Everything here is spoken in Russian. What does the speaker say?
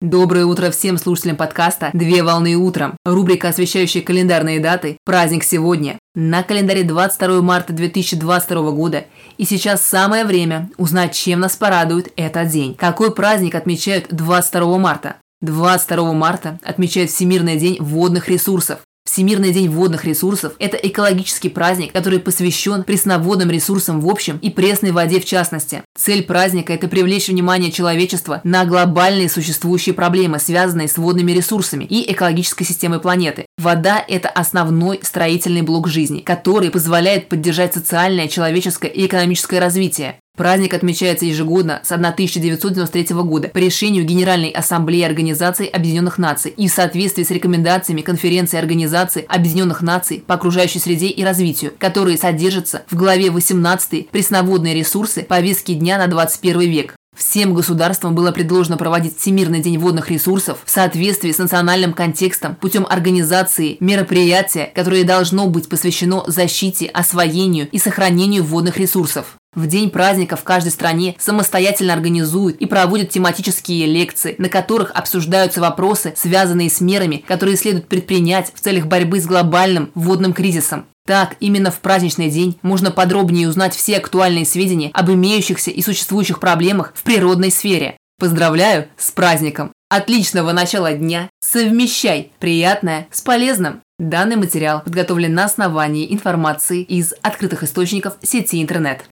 Доброе утро всем слушателям подкаста «Две волны утром». Рубрика, освещающая календарные даты. Праздник сегодня. На календаре 22 марта 2022 года. И сейчас самое время узнать, чем нас порадует этот день. Какой праздник отмечают 22 марта? 22 марта отмечают Всемирный день водных ресурсов. Всемирный день водных ресурсов – это экологический праздник, который посвящен пресноводным ресурсам в общем и пресной воде в частности. Цель праздника – это привлечь внимание человечества на глобальные существующие проблемы, связанные с водными ресурсами и экологической системой планеты. Вода – это основной строительный блок жизни, который позволяет поддержать социальное, человеческое и экономическое развитие. Праздник отмечается ежегодно с 1993 года по решению Генеральной Ассамблеи Организации Объединенных Наций и в соответствии с рекомендациями Конференции Организации Объединенных Наций по окружающей среде и развитию, которые содержатся в главе 18 «Пресноводные ресурсы. Повестки дня на 21 век». Всем государствам было предложено проводить Всемирный день водных ресурсов в соответствии с национальным контекстом путем организации мероприятия, которое должно быть посвящено защите, освоению и сохранению водных ресурсов. В день праздника в каждой стране самостоятельно организуют и проводят тематические лекции, на которых обсуждаются вопросы, связанные с мерами, которые следует предпринять в целях борьбы с глобальным водным кризисом. Так, именно в праздничный день можно подробнее узнать все актуальные сведения об имеющихся и существующих проблемах в природной сфере. Поздравляю с праздником! Отличного начала дня! Совмещай приятное с полезным! Данный материал подготовлен на основании информации из открытых источников сети интернет.